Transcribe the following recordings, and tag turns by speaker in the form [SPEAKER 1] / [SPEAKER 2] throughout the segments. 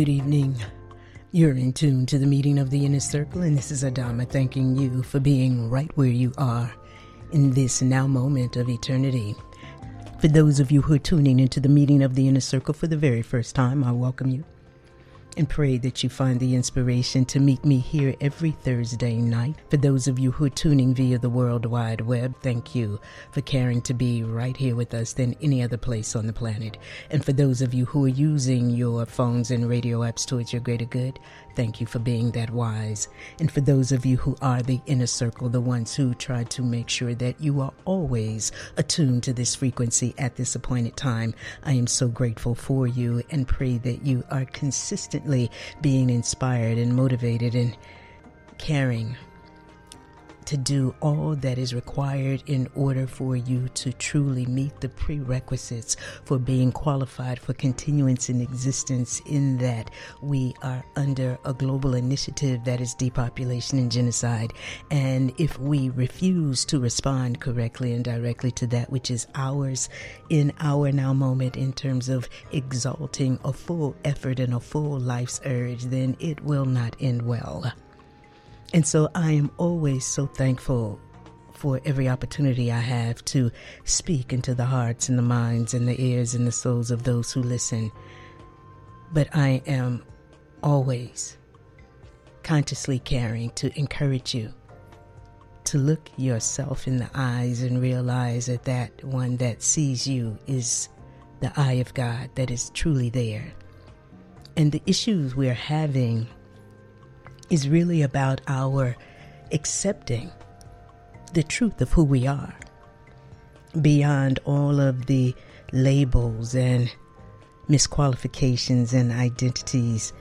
[SPEAKER 1] Good evening. You're in tune to the meeting of the inner circle, and this is Adama thanking you for being right where you are in this now moment of eternity. For those of you who are tuning into the meeting of the inner circle for the very first time, I welcome you and pray that you find the inspiration to meet me here every Thursday night. For those of you who are tuning via the World Wide Web, thank you for caring to be right here with us than any other place on the planet. And for those of you who are using your phones and radio apps towards your greater good, thank you for being that wise. And for those of you who are the inner circle, the ones who try to make sure that you are always attuned to this frequency at this appointed time, I am so grateful for you and pray that you are consistently being inspired and motivated and caring to do all that is required in order for you to truly meet the prerequisites for being qualified for continuance in existence, in that we are under a global initiative that is depopulation and genocide. And if we refuse to respond correctly and directly to that which is ours in our now moment in terms of exalting a full effort and a full life's urge, then it will not end well. And so I am always so thankful for every opportunity I have to speak into the hearts and the minds and the ears and the souls of those who listen. But I am always consciously caring to encourage you to look yourself in the eyes and realize that that one that sees you is the eye of God that is truly there. And the issues we're having is really about our accepting the truth of who we are beyond all of the labels and misqualifications and identities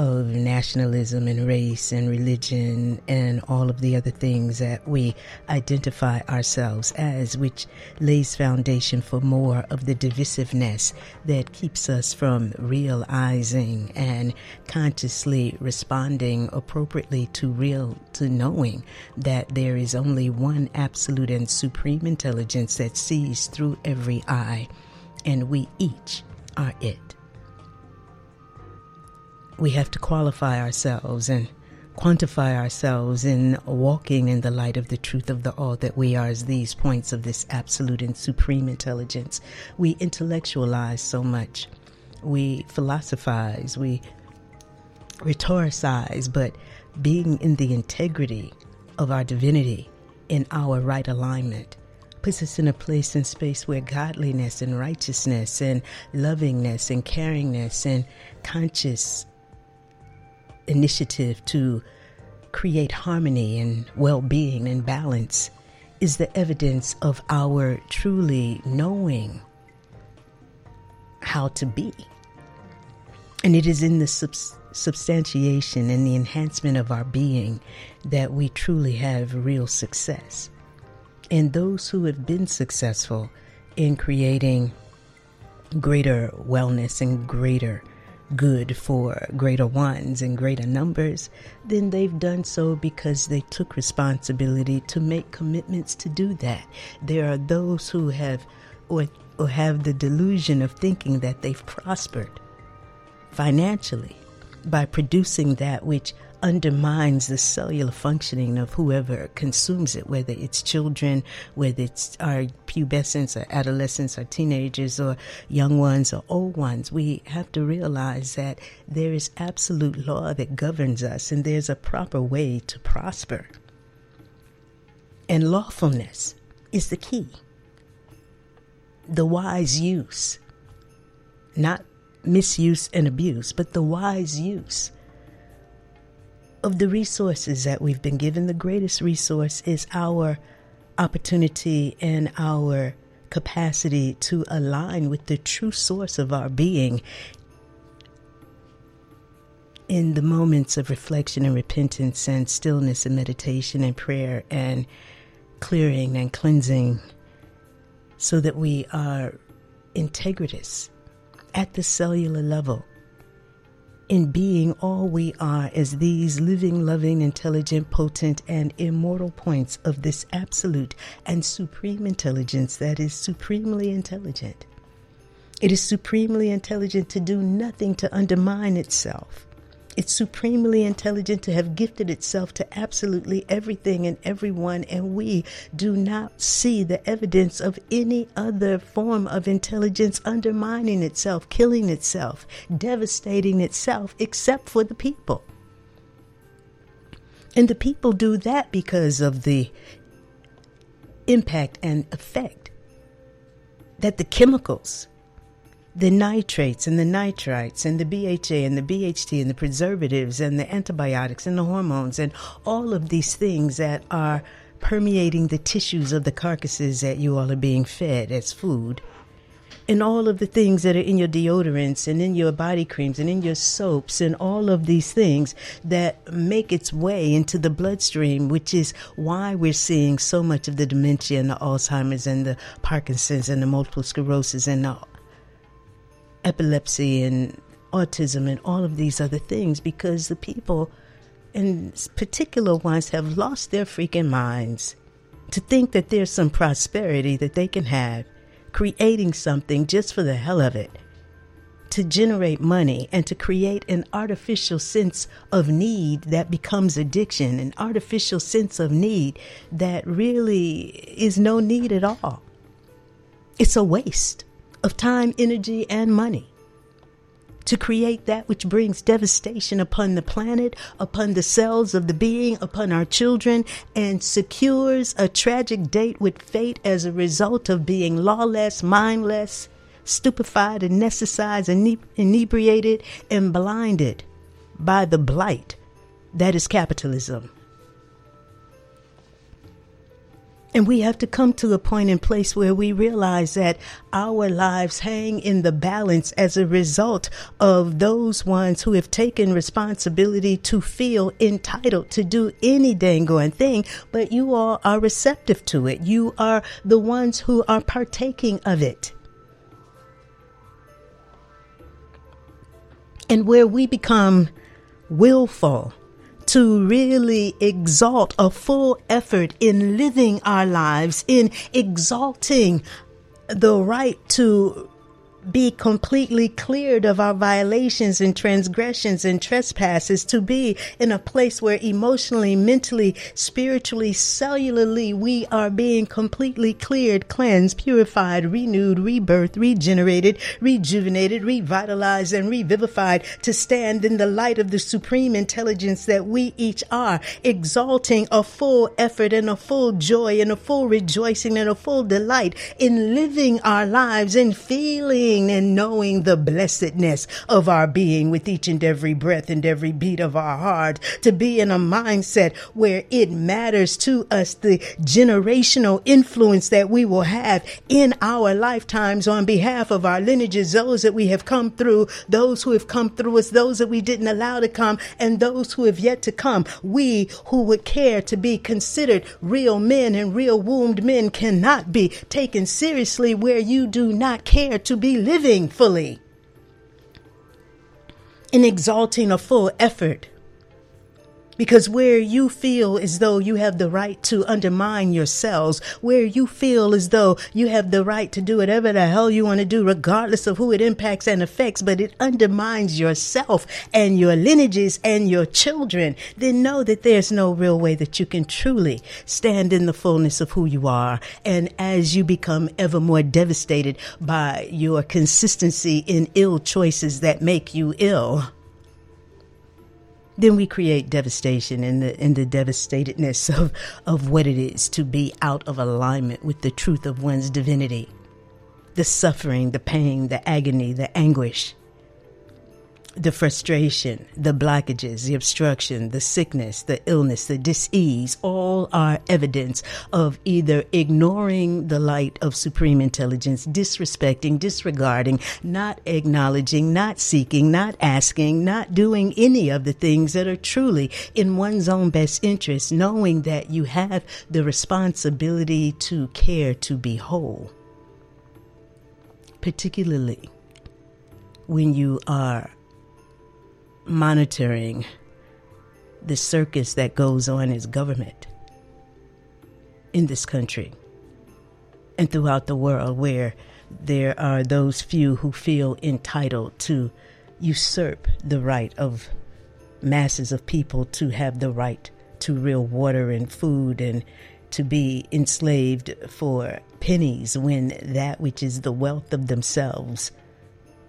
[SPEAKER 1] of nationalism and race and religion and all of the other things that we identify ourselves as, which lays foundation for more of the divisiveness that keeps us from realizing and consciously responding appropriately to real, to knowing that there is only one absolute and supreme intelligence that sees through every eye, and we each are it we have to qualify ourselves and quantify ourselves in walking in the light of the truth of the all that we are as these points of this absolute and supreme intelligence. We intellectualize so much, we philosophize, we rhetoricize, but being in the integrity of our divinity in our right alignment puts us in a place and space where godliness and righteousness and lovingness and caringness and conscious initiative to create harmony and well being and balance is the evidence of our truly knowing how to be. And it is in the subs- substantiation and the enhancement of our being that we truly have real success. And those who have been successful in creating greater wellness and greater good for greater ones and greater numbers, then they've done so because they took responsibility to make commitments to do that. There are those who have or, or have the delusion of thinking that they've prospered financially by producing that which undermines the cellular functioning of whoever consumes it, whether it's children, whether it's our pubescents or adolescents or teenagers or young ones or old ones. We have to realize that there is absolute law that governs us and there's a proper way to prosper. And lawfulness is the key. The wise use, not misuse and abuse, but the wise use of the resources that we've been given, the greatest resource is our opportunity and our capacity to align with the true source of our being in the moments of reflection and repentance and stillness and meditation and prayer and clearing and cleansing so that we are integritous at the cellular level in being all we are as these living, loving, intelligent, potent, and immortal points of this absolute and supreme intelligence that is supremely intelligent. It is supremely intelligent to do nothing to undermine itself. It's supremely intelligent to have gifted itself to absolutely everything and everyone, and we do not see the evidence of any other form of intelligence undermining itself, killing itself, devastating itself, except for the people. And the people do that because of the impact and effect that the chemicals the nitrates and the nitrites and the BHA and the BHT and the preservatives and the antibiotics and the hormones and all of these things that are permeating the tissues of the carcasses that you all are being fed as food. And all of the things that are in your deodorants and in your body creams and in your soaps and all of these things that make its way into the bloodstream, which is why we're seeing so much of the dementia and the Alzheimer's and the Parkinson's and the multiple sclerosis and the epilepsy and autism and all of these other things because the people, in particular ones, have lost their freaking minds to think that there's some prosperity that they can have creating something just for the hell of it to generate money and to create an artificial sense of need that becomes addiction, an artificial sense of need that really is no need at all. It's a waste of time, energy, and money to create that which brings devastation upon the planet, upon the cells of the being, upon our children, and secures a tragic date with fate as a result of being lawless, mindless, stupefied, anesthetized, inebriated, and blinded by the blight that is capitalism. And we have to come to a point and place where we realize that our lives hang in the balance as a result of those ones who have taken responsibility to feel entitled to do any dang going thing, but you all are receptive to it. You are the ones who are partaking of it. And where we become willful to really exalt a full effort in living our lives, in exalting the right to be completely cleared of our violations and transgressions and trespasses, to be in a place where emotionally, mentally, spiritually, cellularly, we are being completely cleared, cleansed, purified, renewed, rebirthed, regenerated, rejuvenated, revitalized, and revivified to stand in the light of the supreme intelligence that we each are, exalting a full effort and a full joy and a full rejoicing and a full delight in living our lives and feeling and knowing the blessedness of our being with each and every breath and every beat of our heart, to be in a mindset where it matters to us the generational influence that we will have in our lifetimes on behalf of our lineages, those that we have come through, those who have come through us, those that we didn't allow to come, and those who have yet to come. We who would care to be considered real men and real wombed men cannot be taken seriously where you do not care to be living fully, in exalting a full effort because where you feel as though you have the right to undermine yourselves, where you feel as though you have the right to do whatever the hell you want to do, regardless of who it impacts and affects, but it undermines yourself and your lineages and your children, then know that there's no real way that you can truly stand in the fullness of who you are. And as you become ever more devastated by your consistency in ill choices that make you ill, then we create devastation in the in the devastatedness of of what it is to be out of alignment with the truth of one's divinity. The suffering the pain the agony the anguish the frustration, the blockages, the obstruction, the sickness, the illness, the disease, all are evidence of either ignoring the light of supreme intelligence, disrespecting, disregarding, not acknowledging, not seeking, not asking, not doing any of the things that are truly in one's own best interest, knowing that you have the responsibility to care to be whole. Particularly when you are monitoring the circus that goes on as government in this country and throughout the world where there are those few who feel entitled to usurp the right of masses of people to have the right to real water and food and to be enslaved for pennies when that which is the wealth of themselves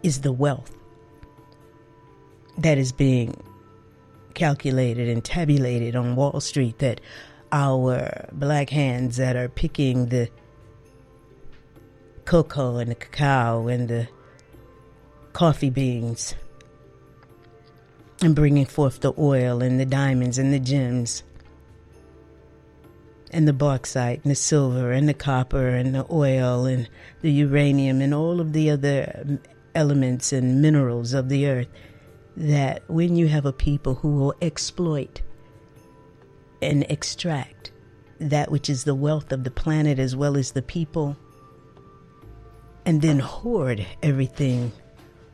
[SPEAKER 1] is the wealth that is being calculated and tabulated on Wall Street that our black hands that are picking the cocoa and the cacao and the coffee beans and bringing forth the oil and the diamonds and the gems and the bauxite and the silver and the copper and the oil and the uranium and all of the other elements and minerals of the earth that when you have a people who will exploit and extract that which is the wealth of the planet as well as the people and then hoard everything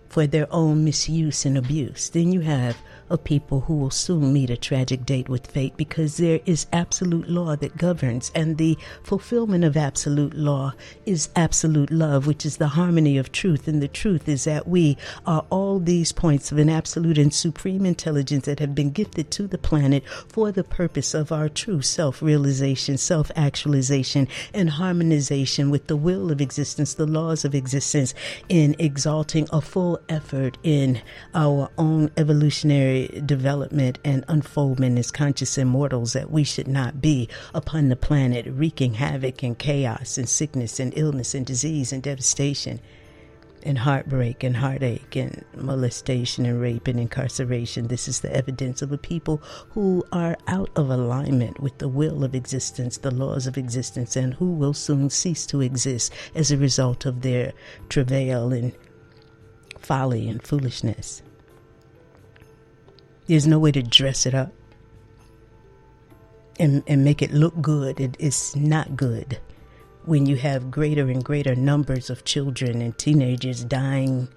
[SPEAKER 1] for their own misuse and abuse, then you have of people who will soon meet a tragic date with fate because there is absolute law that governs, and the fulfillment of absolute law is absolute love, which is the harmony of truth. And the truth is that we are all these points of an absolute and supreme intelligence that have been gifted to the planet for the purpose of our true self realization, self actualization, and harmonization with the will of existence, the laws of existence, in exalting a full effort in our own evolutionary development and unfoldment as conscious immortals that we should not be upon the planet, wreaking havoc and chaos and sickness and illness and disease and devastation and heartbreak and heartache and molestation and rape and incarceration. This is the evidence of a people who are out of alignment with the will of existence, the laws of existence, and who will soon cease to exist as a result of their travail and folly and foolishness. There's no way to dress it up and, and make it look good. It is not good when you have greater and greater numbers of children and teenagers dying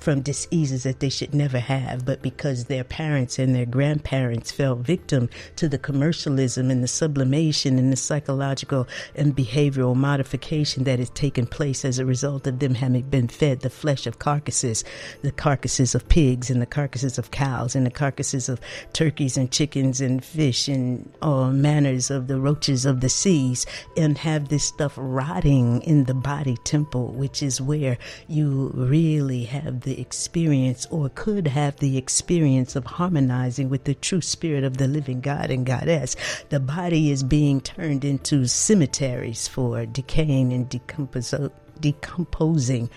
[SPEAKER 1] from diseases that they should never have, but because their parents and their grandparents fell victim to the commercialism and the sublimation and the psychological and behavioral modification that has taken place as a result of them having been fed the flesh of carcasses, the carcasses of pigs and the carcasses of cows and the carcasses of turkeys and chickens and fish and all manners of the roaches of the seas, and have this stuff rotting in the body temple, which is where you really have the the experience or could have the experience of harmonizing with the true spirit of the living God and Goddess. The body is being turned into cemeteries for decaying and decompos- decomposing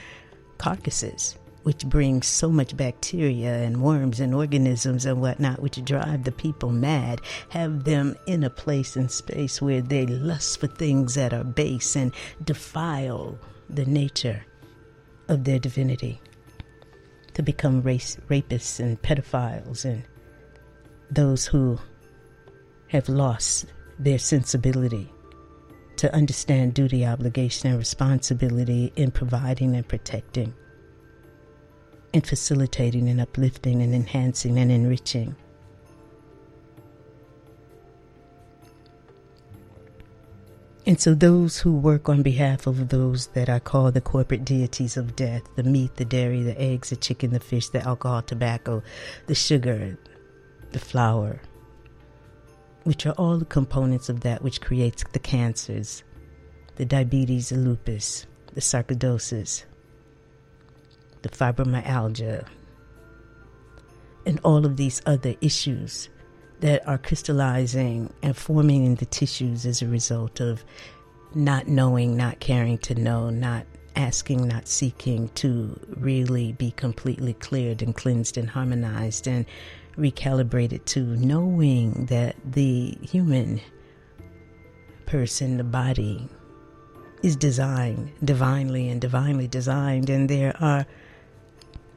[SPEAKER 1] carcasses which brings so much bacteria and worms and organisms and whatnot, which drive the people mad, have them in a place and space where they lust for things that are base and defile the nature of their divinity to become race, rapists and pedophiles and those who have lost their sensibility to understand duty, obligation, and responsibility in providing and protecting, in facilitating and uplifting and enhancing and enriching And so, those who work on behalf of those that I call the corporate deities of death the meat, the dairy, the eggs, the chicken, the fish, the alcohol, tobacco, the sugar, the flour, which are all the components of that which creates the cancers, the diabetes, the lupus, the sarcoidosis, the fibromyalgia, and all of these other issues that are crystallizing and forming in the tissues as a result of not knowing, not caring to know, not asking, not seeking to really be completely cleared and cleansed and harmonized and recalibrated to knowing that the human person, the body, is designed divinely and divinely designed, and there are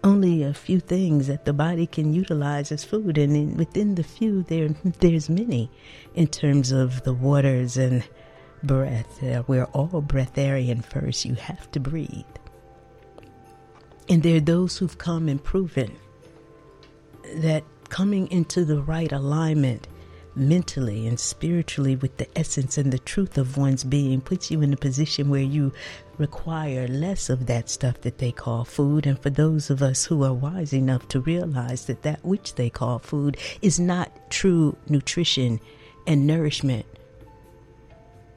[SPEAKER 1] only a few things that the body can utilize as food, and in, within the few, there there's many, in terms of the waters and breath. Uh, we're all breatharian first. You have to breathe, and there are those who've come and proven that coming into the right alignment mentally and spiritually with the essence and the truth of one's being puts you in a position where you require less of that stuff that they call food. And for those of us who are wise enough to realize that that which they call food is not true nutrition and nourishment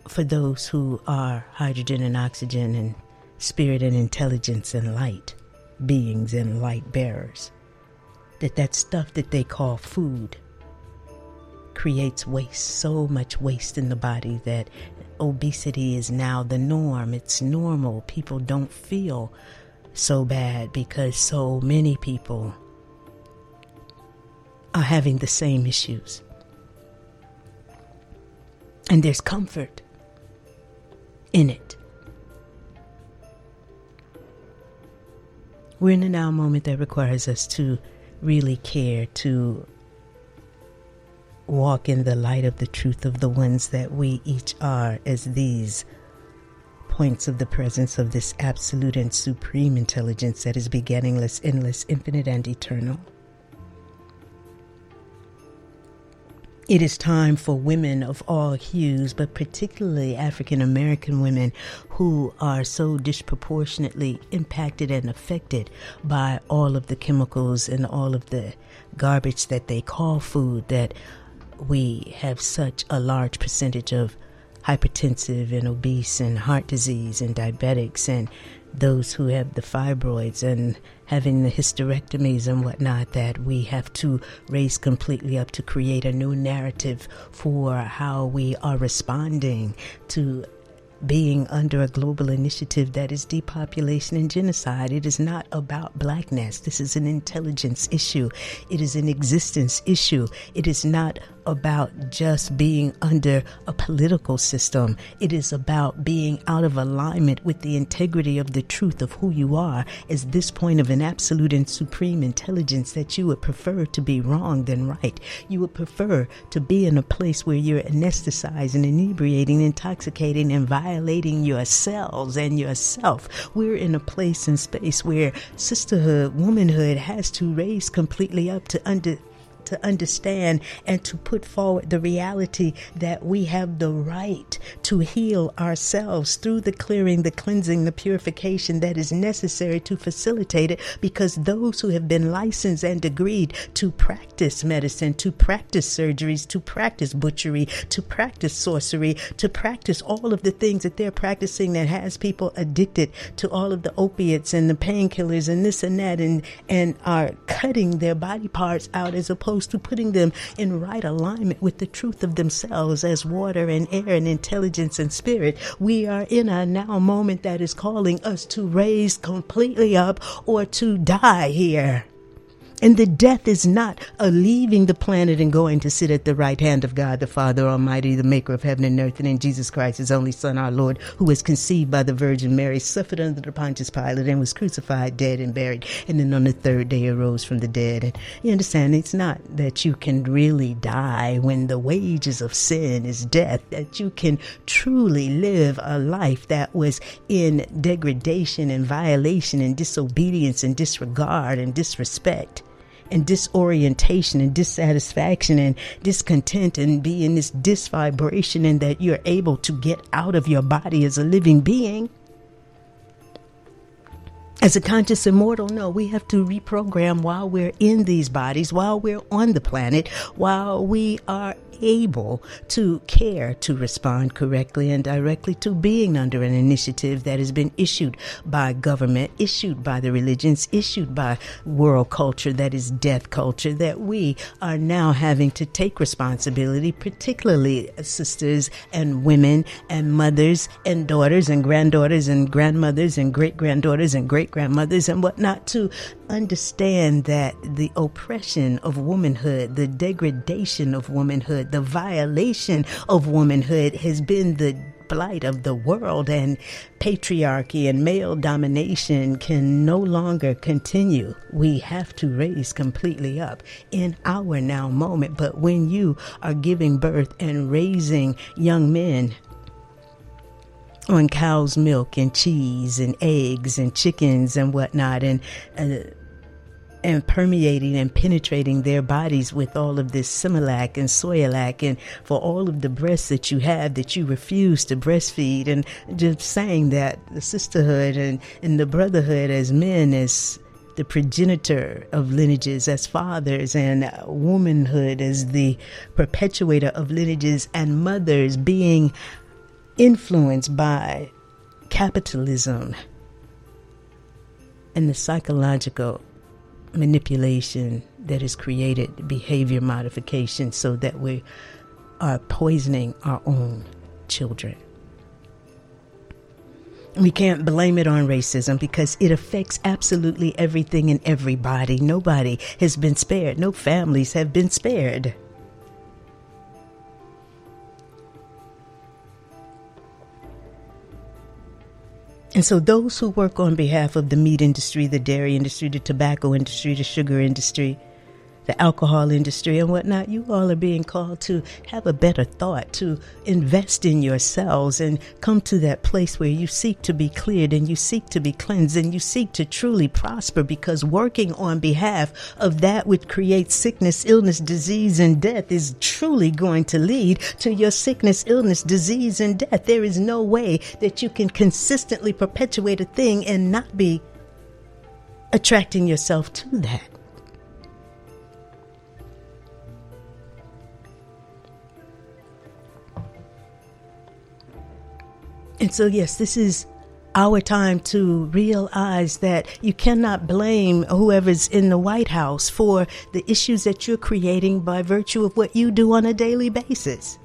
[SPEAKER 1] for those who are hydrogen and oxygen and spirit and intelligence and light beings and light bearers. That that stuff that they call food creates waste, so much waste in the body that obesity is now the norm. It's normal. People don't feel so bad because so many people are having the same issues. And there's comfort in it. We're in a now moment that requires us to really care, to walk in the light of the truth of the ones that we each are as these points of the presence of this absolute and supreme intelligence that is beginningless, endless, infinite, and eternal. It is time for women of all hues, but particularly African American women who are so disproportionately impacted and affected by all of the chemicals and all of the garbage that they call food, that we have such a large percentage of hypertensive and obese and heart disease and diabetics and those who have the fibroids and having the hysterectomies and whatnot that we have to raise completely up to create a new narrative for how we are responding to being under a global initiative that is depopulation and genocide. It is not about blackness. This is an intelligence issue. It is an existence issue. It is not about just being under a political system. It is about being out of alignment with the integrity of the truth of who you are as this point of an absolute and supreme intelligence that you would prefer to be wrong than right. You would prefer to be in a place where you're anesthetizing, inebriating, intoxicating, and violating yourselves and yourself. We're in a place and space where sisterhood, womanhood has to raise completely up to under to understand and to put forward the reality that we have the right to heal ourselves through the clearing, the cleansing, the purification that is necessary to facilitate it because those who have been licensed and agreed to practice medicine, to practice surgeries, to practice butchery, to practice sorcery, to practice all of the things that they're practicing that has people addicted to all of the opiates and the painkillers and this and that and and are cutting their body parts out as opposed to putting them in right alignment with the truth of themselves as water and air and intelligence and spirit. We are in a now moment that is calling us to raise completely up or to die here. And the death is not a leaving the planet and going to sit at the right hand of God the Father Almighty, the maker of heaven and earth, and in Jesus Christ, his only Son, our Lord, who was conceived by the Virgin Mary, suffered under the Pontius Pilate, and was crucified, dead, and buried, and then on the third day arose from the dead. And you understand, it's not that you can really die when the wages of sin is death, that you can truly live a life that was in degradation and violation and disobedience and disregard and disrespect and disorientation and dissatisfaction and discontent and be in this disvibration and that you're able to get out of your body as a living being. As a conscious immortal, no, we have to reprogram while we're in these bodies, while we're on the planet, while we are able to care to respond correctly and directly to being under an initiative that has been issued by government, issued by the religions, issued by world culture that is death culture, that we are now having to take responsibility, particularly sisters and women and mothers and daughters and granddaughters and grandmothers and great granddaughters and great grandmothers and whatnot to understand that the oppression of womanhood, the degradation of womanhood, the violation of womanhood has been the blight of the world and patriarchy and male domination can no longer continue. We have to raise completely up in our now moment. But when you are giving birth and raising young men on cow's milk and cheese and eggs and chickens and whatnot and uh, and permeating and penetrating their bodies with all of this Similac and Soyalac and for all of the breasts that you have that you refuse to breastfeed and just saying that the sisterhood and, and the brotherhood as men as the progenitor of lineages as fathers and womanhood as the perpetuator of lineages and mothers being influenced by capitalism and the psychological manipulation that has created behavior modification so that we are poisoning our own children. We can't blame it on racism because it affects absolutely everything and everybody. Nobody has been spared. No families have been spared. And so, those who work on behalf of the meat industry, the dairy industry, the tobacco industry, the sugar industry, the alcohol industry and whatnot, you all are being called to have a better thought, to invest in yourselves and come to that place where you seek to be cleared and you seek to be cleansed and you seek to truly prosper because working on behalf of that which creates sickness, illness, disease, and death is truly going to lead to your sickness, illness, disease, and death. There is no way that you can consistently perpetuate a thing and not be attracting yourself to that. And so, yes, this is our time to realize that you cannot blame whoever's in the White House for the issues that you're creating by virtue of what you do on a daily basis.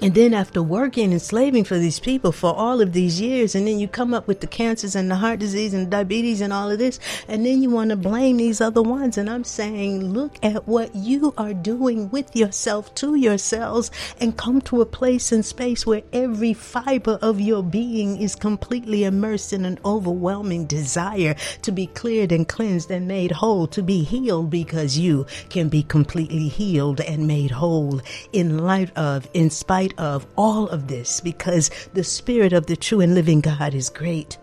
[SPEAKER 1] And then after working and slaving for these people for all of these years, and then you come up with the cancers and the heart disease and diabetes and all of this, and then you want to blame these other ones. And I'm saying, look at what you are doing with yourself to yourselves and come to a place and space where every fiber of your being is completely immersed in an overwhelming desire to be cleared and cleansed and made whole, to be healed because you can be completely healed and made whole in light of, in spite light of all of this because the Spirit of the true and living God is great.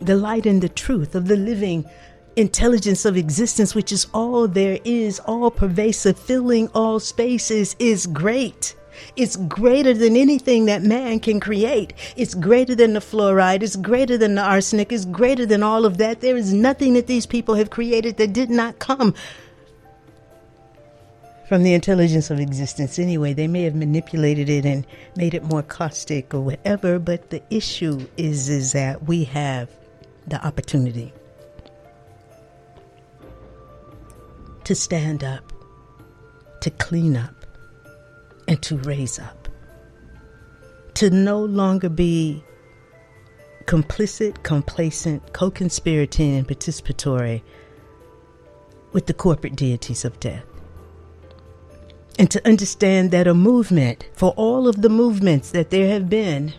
[SPEAKER 1] The light and the truth of the living intelligence of existence, which is all there is, all pervasive, filling all spaces, is great. It's greater than anything that man can create. It's greater than the fluoride. It's greater than the arsenic. It's greater than all of that. There is nothing that these people have created that did not come from the intelligence of existence anyway. They may have manipulated it and made it more caustic or whatever, but the issue is is that we have the opportunity to stand up, to clean up, and to raise up. To no longer be complicit, complacent, co conspirating, and participatory with the corporate deities of death and to understand that a movement, for all of the movements that there have been,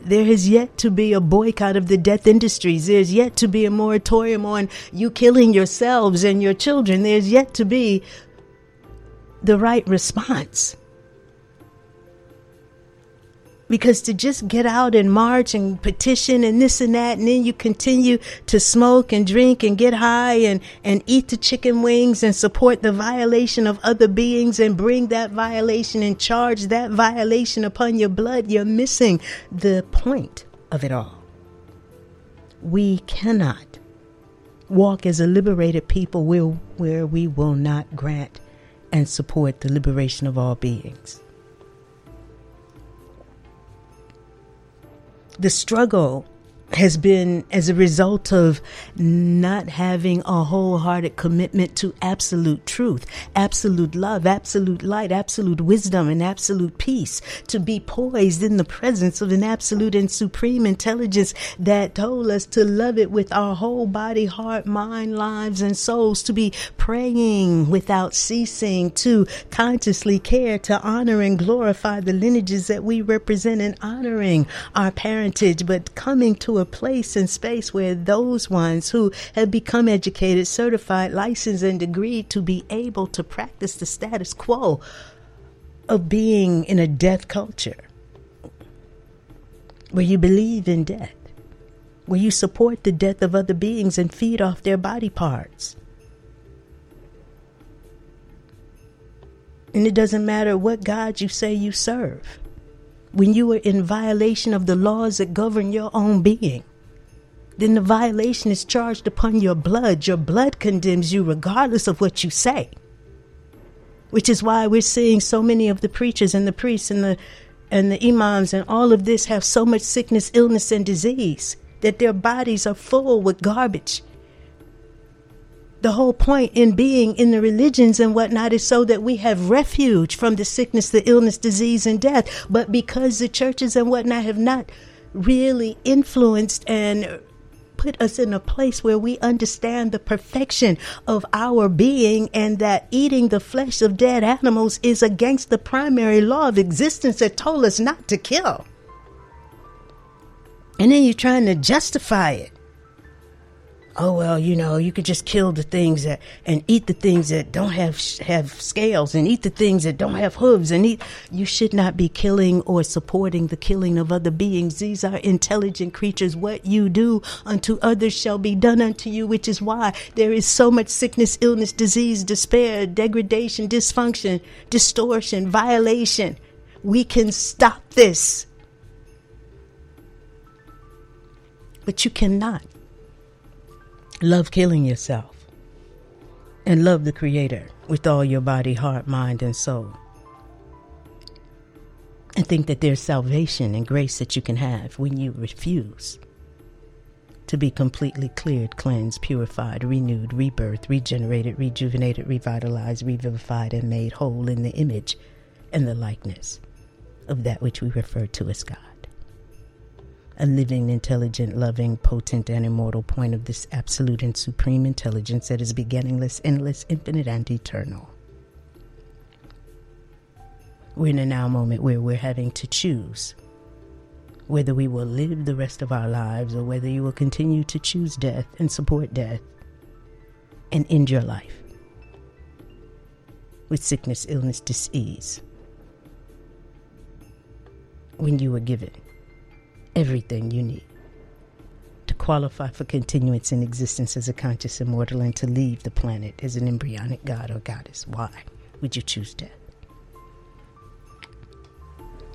[SPEAKER 1] there has yet to be a boycott of the death industries. There's yet to be a moratorium on you killing yourselves and your children. There's yet to be the right response. Because to just get out and march and petition and this and that, and then you continue to smoke and drink and get high and, and eat the chicken wings and support the violation of other beings and bring that violation and charge that violation upon your blood, you're missing the point of it all. We cannot walk as a liberated people where, where we will not grant and support the liberation of all beings. The struggle has been as a result of not having a wholehearted commitment to absolute truth, absolute love, absolute light, absolute wisdom, and absolute peace. To be poised in the presence of an absolute and supreme intelligence that told us to love it with our whole body, heart, mind, lives, and souls. To be praying without ceasing, to consciously care, to honor and glorify the lineages that we represent, and honoring our parentage, but coming a place and space where those ones who have become educated, certified, licensed, and degreed to be able to practice the status quo of being in a death culture where you believe in death, where you support the death of other beings and feed off their body parts. And it doesn't matter what God you say you serve. When you are in violation of the laws that govern your own being, then the violation is charged upon your blood. Your blood condemns you regardless of what you say. Which is why we're seeing so many of the preachers and the priests and the and the imams and all of this have so much sickness, illness, and disease that their bodies are full with garbage. The whole point in being in the religions and whatnot is so that we have refuge from the sickness, the illness, disease, and death. But because the churches and whatnot have not really influenced and put us in a place where we understand the perfection of our being and that eating the flesh of dead animals is against the primary law of existence that told us not to kill. And then you're trying to justify it oh well, you know, you could just kill the things that and eat the things that don't have have scales and eat the things that don't have hooves and eat. You should not be killing or supporting the killing of other beings. These are intelligent creatures. What you do unto others shall be done unto you, which is why there is so much sickness, illness, disease, despair, degradation, dysfunction, distortion, violation. We can stop this. But you cannot Love killing yourself and love the Creator with all your body, heart, mind, and soul. And think that there's salvation and grace that you can have when you refuse to be completely cleared, cleansed, purified, renewed, rebirthed, regenerated, rejuvenated, revitalized, revivified, and made whole in the image and the likeness of that which we refer to as God a living, intelligent, loving, potent, and immortal point of this absolute and supreme intelligence that is beginningless, endless, infinite, and eternal. We're in a now moment where we're having to choose whether we will live the rest of our lives or whether you will continue to choose death and support death and end your life with sickness, illness, disease when you were given everything you need to qualify for continuance in existence as a conscious immortal and to leave the planet as an embryonic god or goddess. Why would you choose death?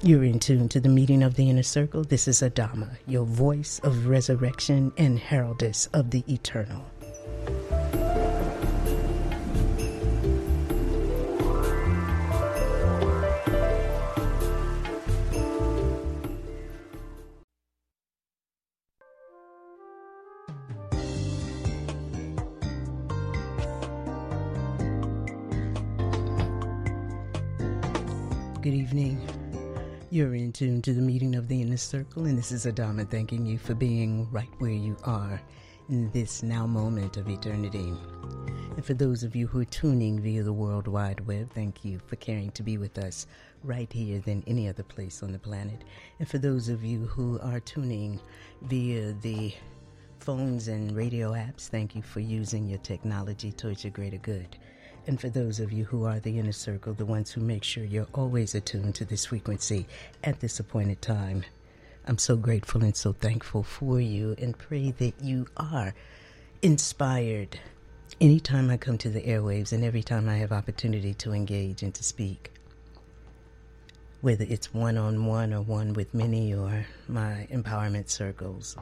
[SPEAKER 1] You're in tune to the meeting of the inner circle. This is Adama, your voice of resurrection and heraldess of the eternal. Evening. You're in tune to the meeting of the inner circle, and this is Adama thanking you for being right where you are in this now moment of eternity. And for those of you who are tuning via the World Wide Web, thank you for caring to be with us right here than any other place on the planet. And for those of you who are tuning via the phones and radio apps, thank you for using your technology towards your greater good. And for those of you who are the inner circle, the ones who make sure you're always attuned to this frequency at this appointed time, I'm so grateful and so thankful for you and pray that you are inspired anytime I come to the airwaves and every time I have opportunity to engage and to speak. Whether it's one on one or one with many or my empowerment circles,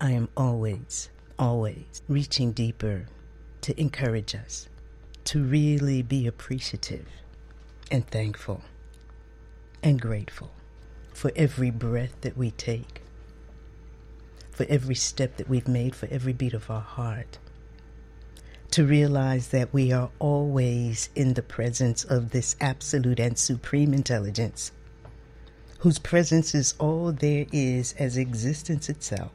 [SPEAKER 1] I am always, always reaching deeper to encourage us to really be appreciative and thankful and grateful for every breath that we take, for every step that we've made, for every beat of our heart. To realize that we are always in the presence of this absolute and supreme intelligence, whose presence is all there is as existence itself.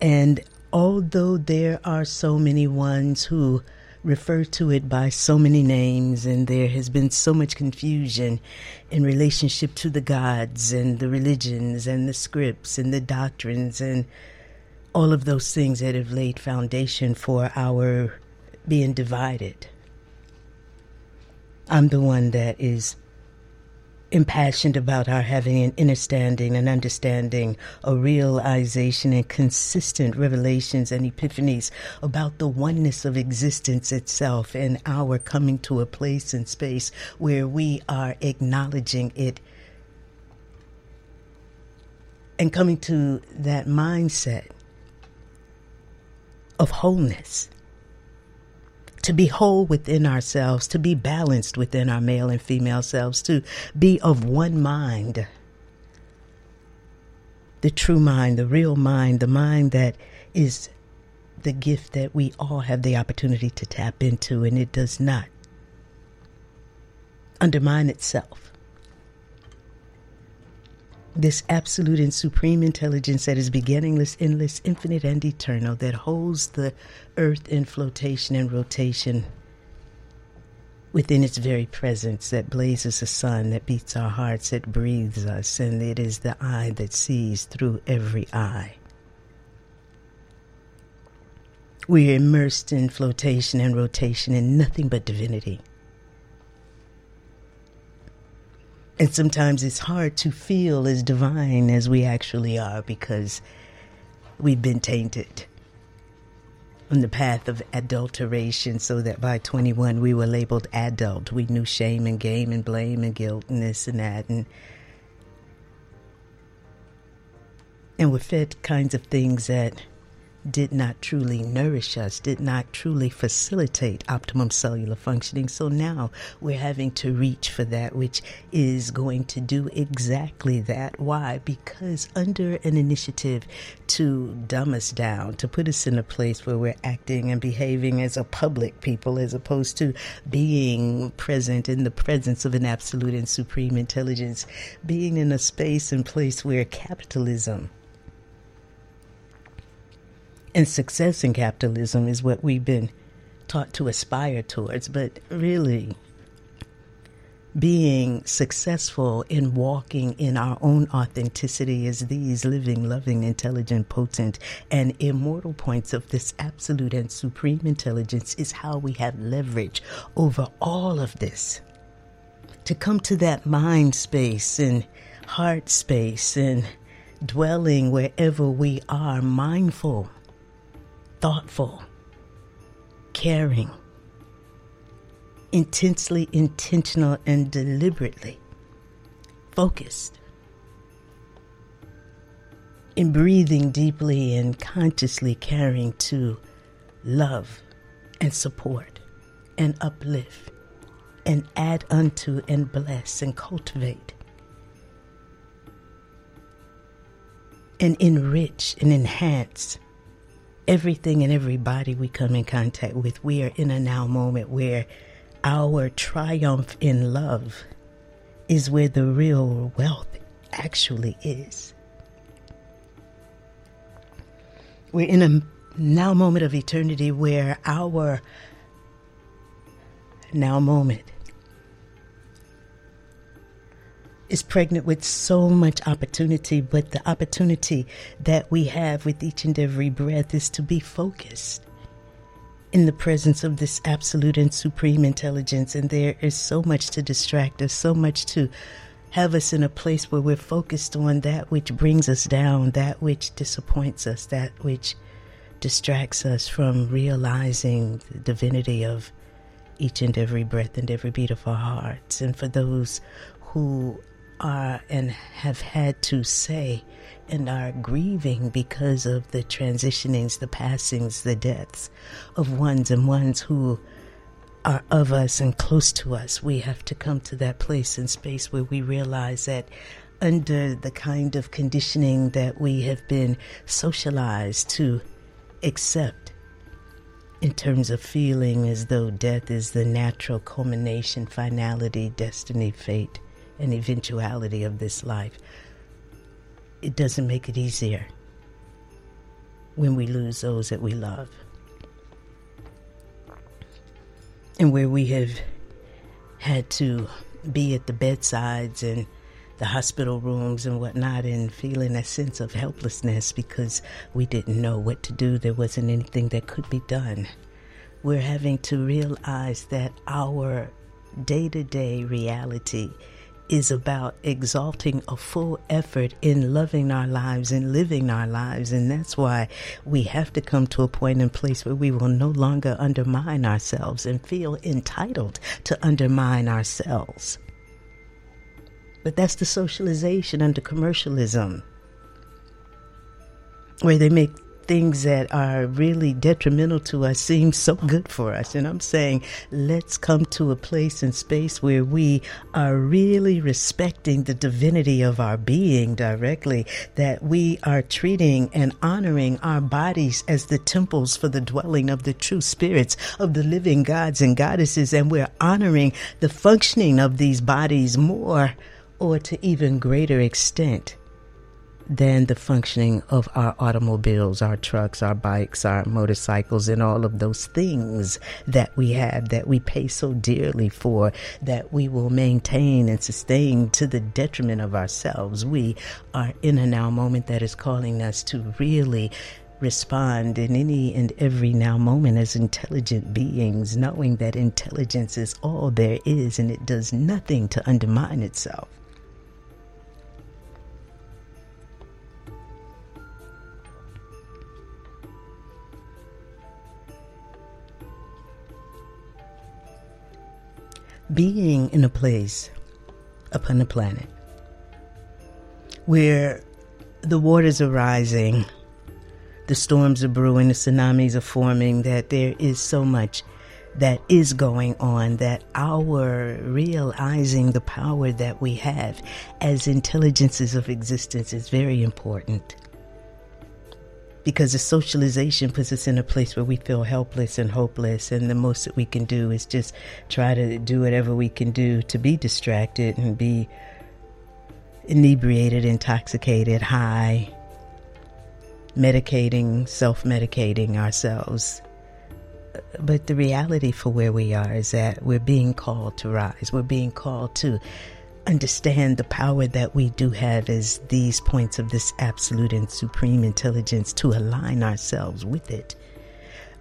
[SPEAKER 1] And although there are so many ones who refer to it by so many names, and there has been so much confusion in relationship to the gods and the religions and the scripts and the doctrines and all of those things that have laid foundation for our being divided. I'm the one that is impassioned about our having an understanding, an understanding, a realization, and consistent revelations and epiphanies about the oneness of existence itself and our coming to a place and space where we are acknowledging it and coming to that mindset of wholeness to be whole within ourselves, to be balanced within our male and female selves, to be of one mind. The true mind, the real mind, the mind that is the gift that we all have the opportunity to tap into, and it does not undermine itself this absolute and supreme intelligence that is beginningless, endless, infinite, and eternal, that holds the earth in flotation and rotation within its very presence, that blazes a sun, that beats our hearts, that breathes us, and it is the eye that sees through every eye. We are immersed in flotation and rotation in nothing but divinity. And sometimes it's hard to feel as divine as we actually are because we've been tainted on the path of adulteration so that by 21 we were labeled adult. We knew shame and game and blame and guilt and this and that. And, and we're fed kinds of things that did not truly nourish us, did not truly facilitate optimum cellular functioning. So now we're having to reach for that which is going to do exactly that. Why? Because under an initiative to dumb us down, to put us in a place where we're acting and behaving as a public people as opposed to being present in the presence of an absolute and supreme intelligence, being in a space and place where capitalism and success in capitalism is what we've been taught to aspire towards, but really being successful in walking in our own authenticity as these living, loving, intelligent, potent, and immortal points of this absolute and supreme intelligence is how we have leverage over all of this. To come to that mind space and heart space and dwelling wherever we are, mindful thoughtful, caring, intensely intentional, and deliberately focused. In breathing deeply and consciously caring to love and support and uplift and add unto and bless and cultivate and enrich and enhance everything and everybody we come in contact with, we are in a now moment where our triumph in love is where the real wealth actually is. We're in a now moment of eternity where our now moment is pregnant with so much opportunity, but the opportunity that we have with each and every breath is to be focused in the presence of this absolute and supreme intelligence. And there is so much to distract us, so much to have us in a place where we're focused on that which brings us down, that which disappoints us, that which distracts us from realizing the divinity of each and every breath and every beat of our hearts. And for those who are and have had to say and are grieving because of the transitionings, the passings, the deaths of ones and ones who are of us and close to us. We have to come to that place and space where we realize that under the kind of conditioning that we have been socialized to accept in terms of feeling as though death is the natural culmination, finality, destiny, fate and eventuality of this life, it doesn't make it easier when we lose those that we love. And where we have had to be at the bedsides and the hospital rooms and whatnot and feeling a sense of helplessness because we didn't know what to do. There wasn't anything that could be done. We're having to realize that our day to day reality is about exalting a full effort in loving our lives and living our lives. And that's why we have to come to a point and place where we will no longer undermine ourselves and feel entitled to undermine ourselves. But that's the socialization under commercialism, where they make things that are really detrimental to us seem so good for us. And I'm saying, let's come to a place and space where we are really respecting the divinity of our being directly, that we are treating and honoring our bodies as the temples for the dwelling of the true spirits of the living gods and goddesses. And we're honoring the functioning of these bodies more or to even greater extent than the functioning of our automobiles, our trucks, our bikes, our motorcycles, and all of those things that we have that we pay so dearly for, that we will maintain and sustain to the detriment of ourselves. We are in a now moment that is calling us to really respond in any and every now moment as intelligent beings, knowing that intelligence is all there is and it does nothing to undermine itself. Being in a place upon the planet where the waters are rising, the storms are brewing, the tsunamis are forming, that there is so much that is going on that our realizing the power that we have as intelligences of existence is very important because the socialization puts us in a place where we feel helpless and hopeless and the most that we can do is just try to do whatever we can do to be distracted and be inebriated intoxicated high medicating self-medicating ourselves. But the reality for where we are is that we're being called to rise. We're being called to understand the power that we do have as these points of this absolute and supreme intelligence to align ourselves with it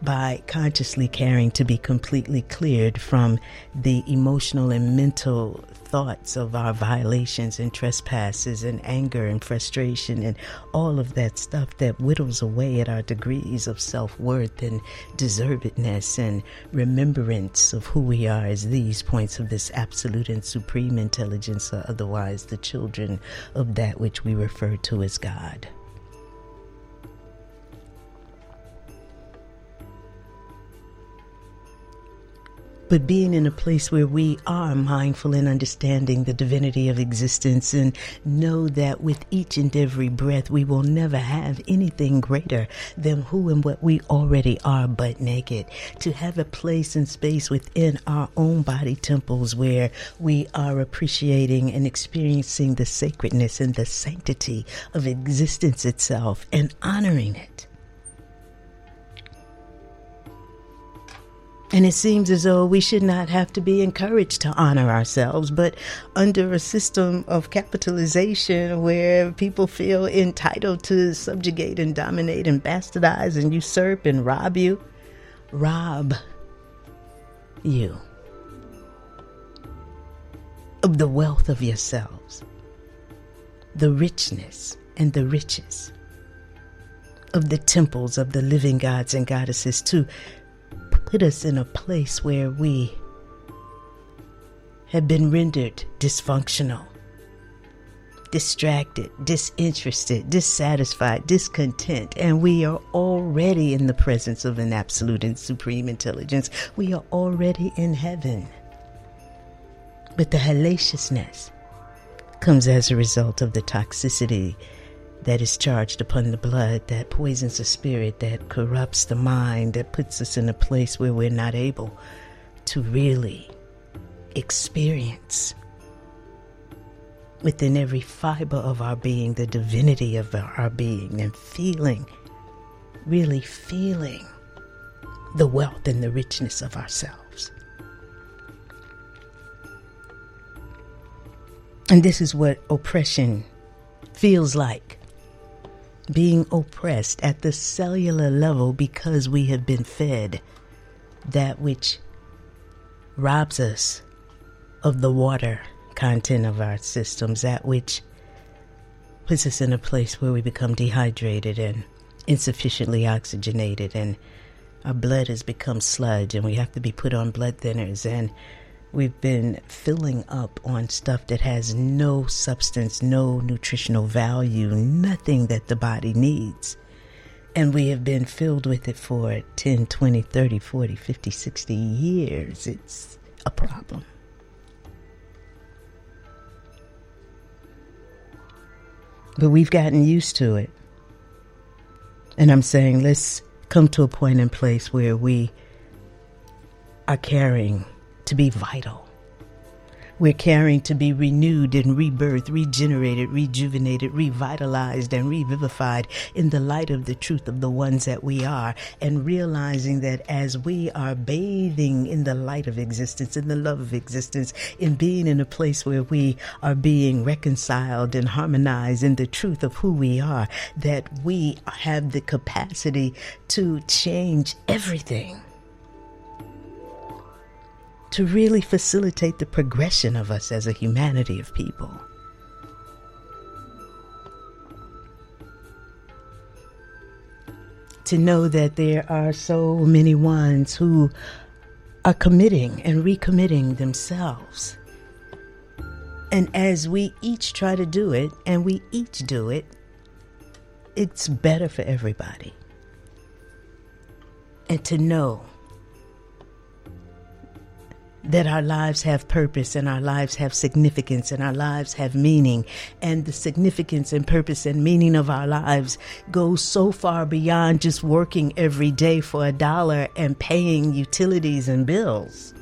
[SPEAKER 1] by consciously caring to be completely cleared from the emotional and mental thoughts of our violations and trespasses and anger and frustration and all of that stuff that whittles away at our degrees of self worth and deservedness and remembrance of who we are as these points of this absolute and supreme intelligence, or otherwise the children of that which we refer to as God. But being in a place where we are mindful and understanding the divinity of existence and know that with each and every breath we will never have anything greater than who and what we already are but naked. To have a place and space within our own body temples where we are appreciating and experiencing the sacredness and the sanctity of existence itself and honoring it. And it seems as though we should not have to be encouraged to honor ourselves, but under a system of capitalization where people feel entitled to subjugate and dominate and bastardize and usurp and rob you, rob you of the wealth of yourselves, the richness and the riches of the temples of the living gods and goddesses to put us in a place where we have been rendered dysfunctional, distracted, disinterested, dissatisfied, discontent, and we are already in the presence of an absolute and supreme intelligence. We are already in heaven. But the hellaciousness comes as a result of the toxicity that is charged upon the blood, that poisons the spirit, that corrupts the mind, that puts us in a place where we're not able to really experience within every fiber of our being the divinity of our being and feeling, really feeling the wealth and the richness of ourselves. And this is what oppression feels like being oppressed at the cellular level because we have been fed that which robs us of the water content of our systems, that which puts us in a place where we become dehydrated and insufficiently oxygenated, and our blood has become sludge, and we have to be put on blood thinners. And we've been filling up on stuff that has no substance, no nutritional value, nothing that the body needs. And we have been filled with it for 10, 20, 30, 40, 50, 60 years. It's a problem. But we've gotten used to it. And I'm saying let's come to a point in place where we are caring to be vital. We're caring to be renewed and rebirthed, regenerated, rejuvenated, revitalized, and revivified in the light of the truth of the ones that we are, and realizing that as we are bathing in the light of existence, in the love of existence, in being in a place where we are being reconciled and harmonized in the truth of who we are, that we have the capacity to change everything to really facilitate the progression of us as a humanity of people. To know that there are so many ones who are committing and recommitting themselves. And as we each try to do it, and we each do it, it's better for everybody. And to know that our lives have purpose and our lives have significance and our lives have meaning. And the significance and purpose and meaning of our lives goes so far beyond just working every day for a dollar and paying utilities and bills.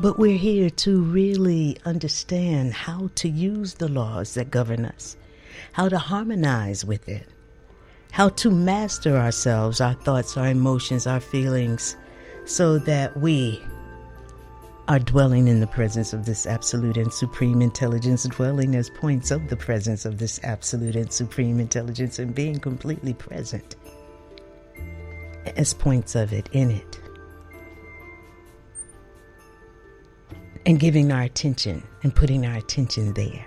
[SPEAKER 1] But we're here to really understand how to use the laws that govern us, how to harmonize with it, how to master ourselves, our thoughts, our emotions, our feelings, so that we are dwelling in the presence of this absolute and supreme intelligence, dwelling as points of the presence of this absolute and supreme intelligence, and being completely present as points of it in it. And giving our attention and putting our attention there.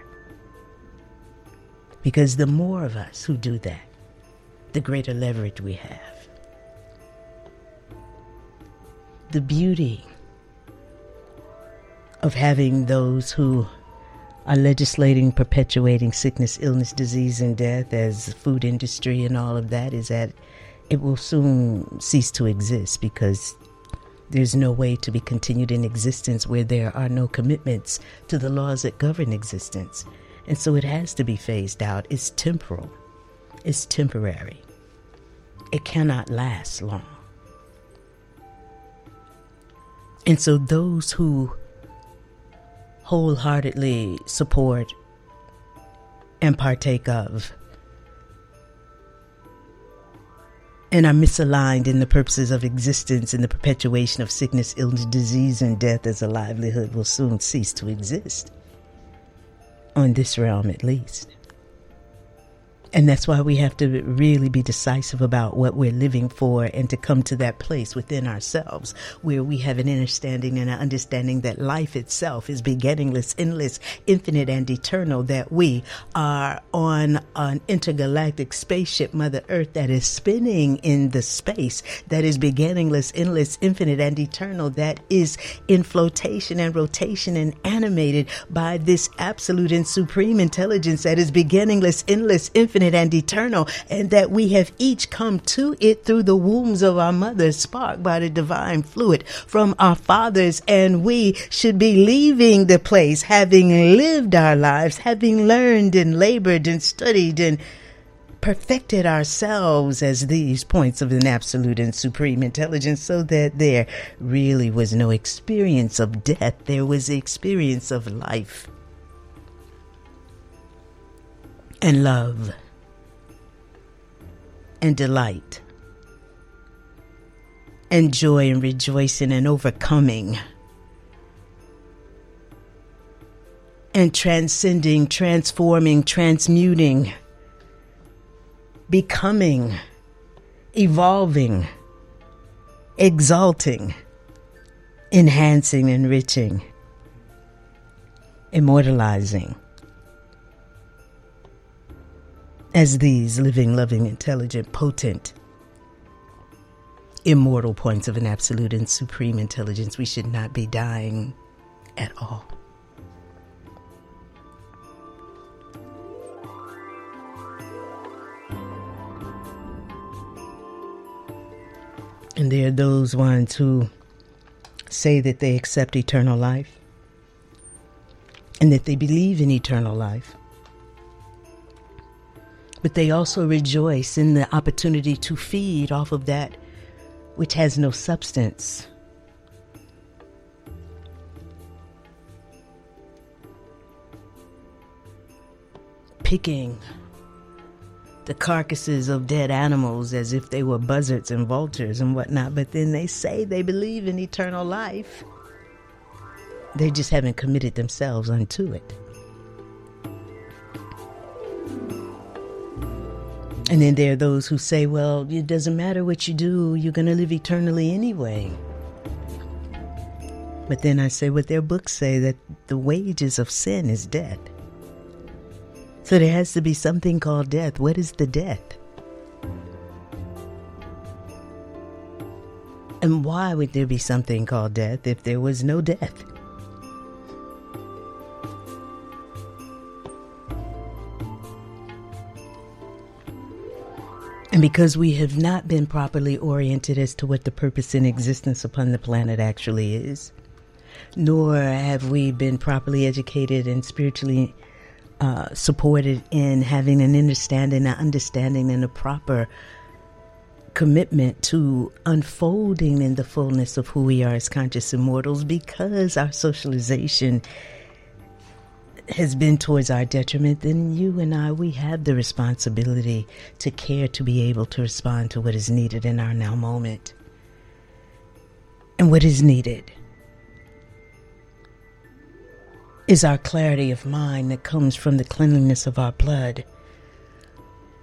[SPEAKER 1] Because the more of us who do that, the greater leverage we have. The beauty of having those who are legislating, perpetuating sickness, illness, disease, and death as food industry and all of that is that it will soon cease to exist because there's no way to be continued in existence where there are no commitments to the laws that govern existence. And so it has to be phased out. It's temporal, it's temporary it cannot last long. And so, those who wholeheartedly support and partake of and are misaligned in the purposes of existence and the perpetuation of sickness, illness, disease, and death as a livelihood will soon cease to exist. On this realm, at least. And that's why we have to really be decisive about what we're living for and to come to that place within ourselves where we have an understanding and an understanding that life itself is beginningless, endless, infinite, and eternal, that we are on an intergalactic spaceship, Mother Earth, that is spinning in the space that is beginningless, endless, infinite, and eternal, that is in flotation and rotation and animated by this absolute and supreme intelligence that is beginningless, endless, infinite, infinite and eternal, and that we have each come to it through the wombs of our mothers, sparked by the divine fluid from our fathers. And we should be leaving the place having lived our lives, having learned and labored and studied and perfected ourselves as these points of an absolute and supreme intelligence so that there really was no experience of death. There was the experience of life and love and delight, and joy and rejoicing and overcoming, and transcending, transforming, transmuting, becoming, evolving, exalting, enhancing, enriching, immortalizing as these living, loving, intelligent, potent, immortal points of an absolute and supreme intelligence, we should not be dying at all. And there are those ones who say that they accept eternal life and that they believe in eternal life. But they also rejoice in the opportunity to feed off of that which has no substance. Picking the carcasses of dead animals as if they were buzzards and vultures and whatnot, but then they say they believe in eternal life. They just haven't committed themselves unto it. And then there are those who say, well, it doesn't matter what you do, you're going to live eternally anyway. But then I say what their books say that the wages of sin is death. So there has to be something called death. What is the death? And why would there be something called death if there was no death? And because we have not been properly oriented as to what the purpose in existence upon the planet actually is, nor have we been properly educated and spiritually uh, supported in having an understanding, an understanding, and a proper commitment to unfolding in the fullness of who we are as conscious immortals because our socialization has been towards our detriment, then you and I, we have the responsibility to care to be able to respond to what is needed in our now moment. And what is needed is our clarity of mind that comes from the cleanliness of our blood,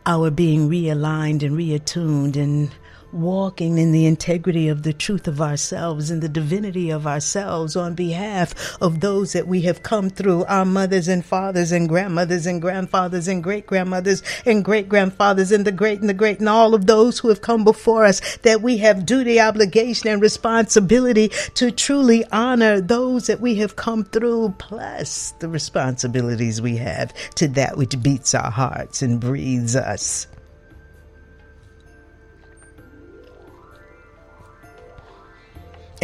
[SPEAKER 1] our being realigned and reattuned and walking in the integrity of the truth of ourselves and the divinity of ourselves on behalf of those that we have come through our mothers and fathers and grandmothers and grandfathers and great grandmothers and great grandfathers and the great and the great and all of those who have come before us that we have duty, obligation, and responsibility to truly honor those that we have come through, plus the responsibilities we have to that which beats our hearts and breathes us.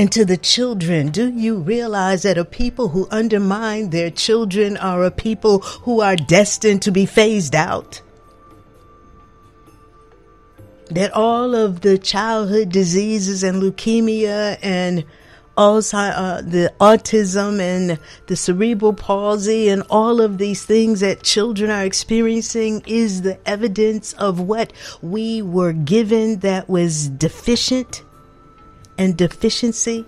[SPEAKER 1] And to the children, do you realize that a people who undermine their children are a people who are destined to be phased out? That all of the childhood diseases and leukemia and uh, the autism and the cerebral palsy and all of these things that children are experiencing is the evidence of what we were given that was deficient and deficiency.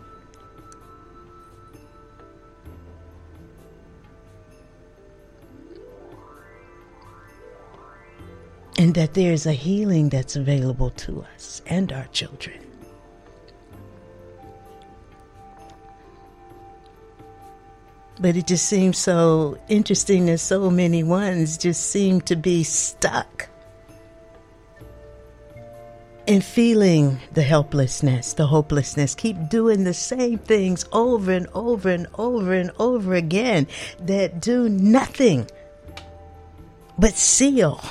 [SPEAKER 1] And that there is a healing that's available to us and our children. But it just seems so interesting that so many ones just seem to be stuck and feeling the helplessness, the hopelessness, keep doing the same things over and over and over and over again that do nothing but seal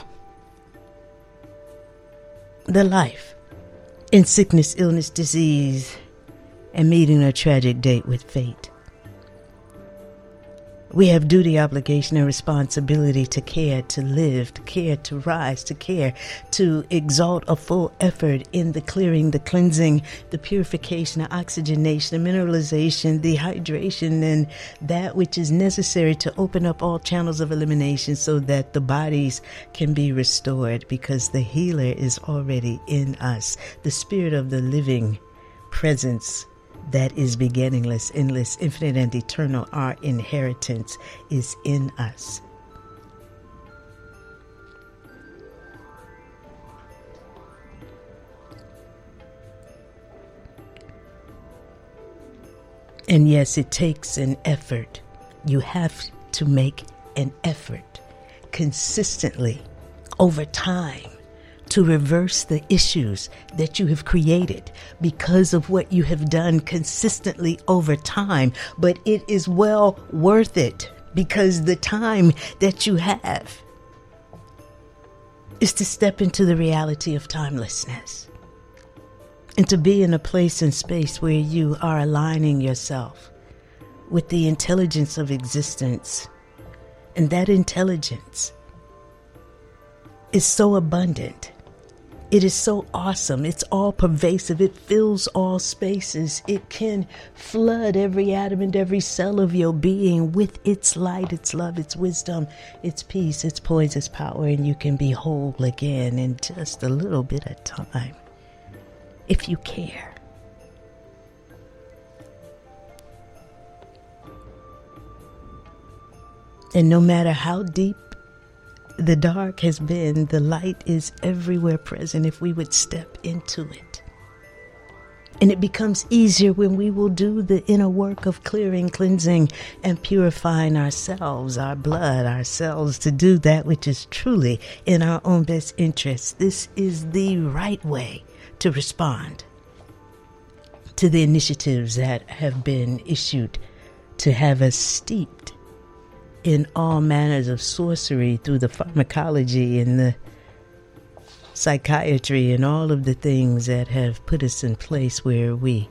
[SPEAKER 1] the life in sickness, illness, disease, and meeting a tragic date with fate. We have duty, obligation, and responsibility to care, to live, to care, to rise, to care, to exalt a full effort in the clearing, the cleansing, the purification, the oxygenation, the mineralization, the hydration, and that which is necessary to open up all channels of elimination so that the bodies can be restored because the healer is already in us. The spirit of the living presence that is beginningless, endless, infinite, and eternal, our inheritance is in us. And yes, it takes an effort. You have to make an effort consistently over time to reverse the issues that you have created because of what you have done consistently over time. But it is well worth it because the time that you have is to step into the reality of timelessness and to be in a place and space where you are aligning yourself with the intelligence of existence. And that intelligence is so abundant it is so awesome. It's all pervasive. It fills all spaces. It can flood every atom and every cell of your being with its light, its love, its wisdom, its peace, its poise, its power, and you can be whole again in just a little bit of time if you care. And no matter how deep the dark has been, the light is everywhere present if we would step into it. And it becomes easier when we will do the inner work of clearing, cleansing, and purifying ourselves, our blood, ourselves, to do that which is truly in our own best interest. This is the right way to respond to the initiatives that have been issued to have us steeped in all manners of sorcery through the pharmacology and the psychiatry and all of the things that have put us in place where we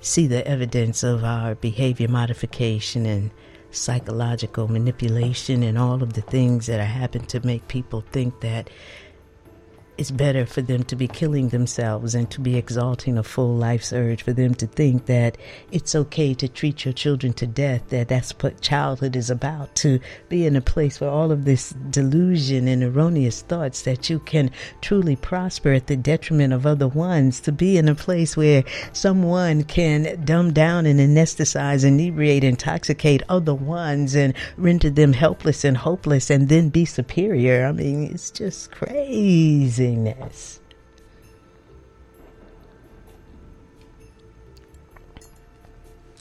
[SPEAKER 1] see the evidence of our behavior modification and psychological manipulation and all of the things that happen to make people think that it's better for them to be killing themselves and to be exalting a full life's urge, for them to think that it's okay to treat your children to death, that that's what childhood is about, to be in a place where all of this delusion and erroneous thoughts that you can truly prosper at the detriment of other ones, to be in a place where someone can dumb down and anesthetize, inebriate, intoxicate other ones and render them helpless and hopeless and then be superior. I mean, it's just crazy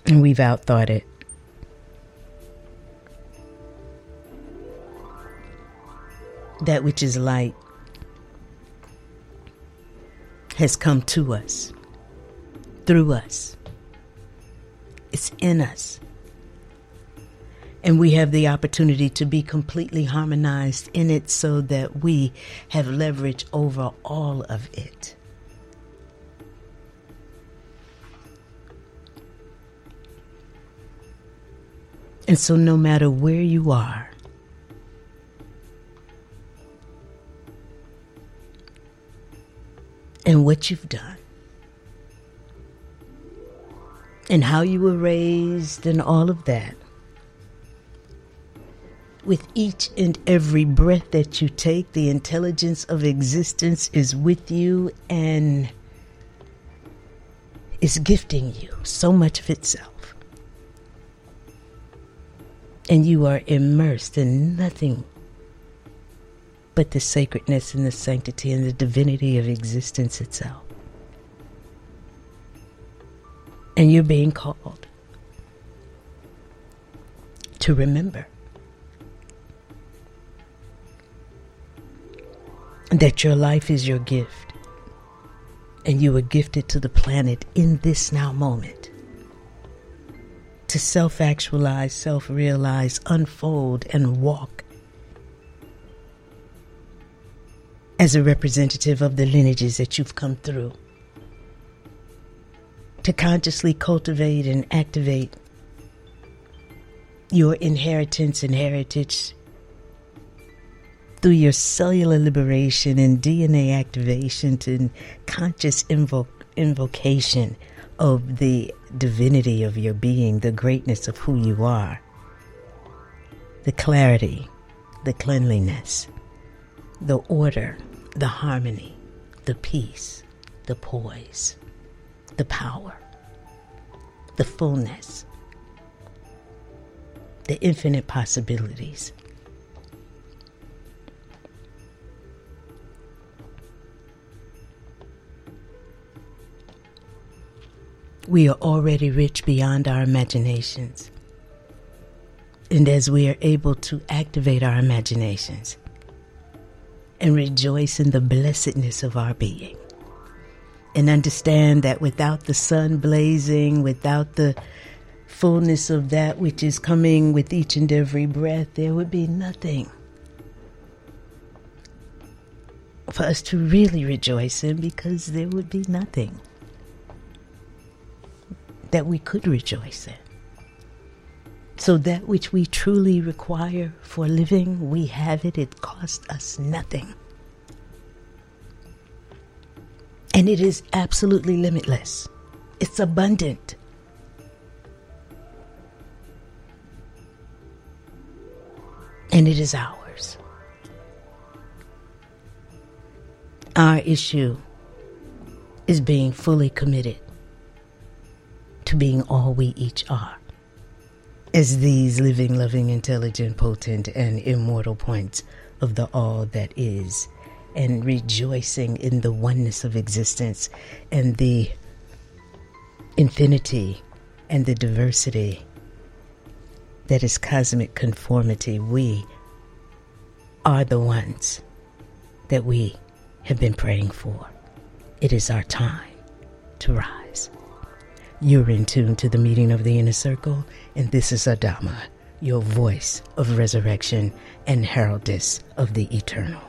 [SPEAKER 1] And we've outthought it. That which is light has come to us, through us. It's in us and we have the opportunity to be completely harmonized in it so that we have leverage over all of it. And so, no matter where you are, and what you've done, and how you were raised, and all of that, with each and every breath that you take, the intelligence of existence is with you and is gifting you so much of itself. And you are immersed in nothing but the sacredness and the sanctity and the divinity of existence itself. And you're being called to remember that your life is your gift and you were gifted to the planet in this now moment to self actualize, self realize, unfold, and walk as a representative of the lineages that you've come through. To consciously cultivate and activate your inheritance and heritage through your cellular liberation and DNA activation to conscious invo- invocation of the divinity of your being, the greatness of who you are, the clarity, the cleanliness, the order, the harmony, the peace, the poise, the power, the fullness, the infinite possibilities We are already rich beyond our imaginations. And as we are able to activate our imaginations and rejoice in the blessedness of our being, and understand that without the sun blazing, without the fullness of that which is coming with each and every breath, there would be nothing for us to really rejoice in because there would be nothing that we could rejoice in. So, that which we truly require for living, we have it, it costs us nothing. And it is absolutely limitless, it's abundant. And it is ours. Our issue is being fully committed to being all we each are as these living, loving, intelligent, potent, and immortal points of the all that is, and rejoicing in the oneness of existence and the infinity and the diversity that is cosmic conformity. We are the ones that we have been praying for. It is our time to rise. You're in tune to the meeting of the inner circle, and this is Adama, your voice of resurrection and heraldess of the eternal.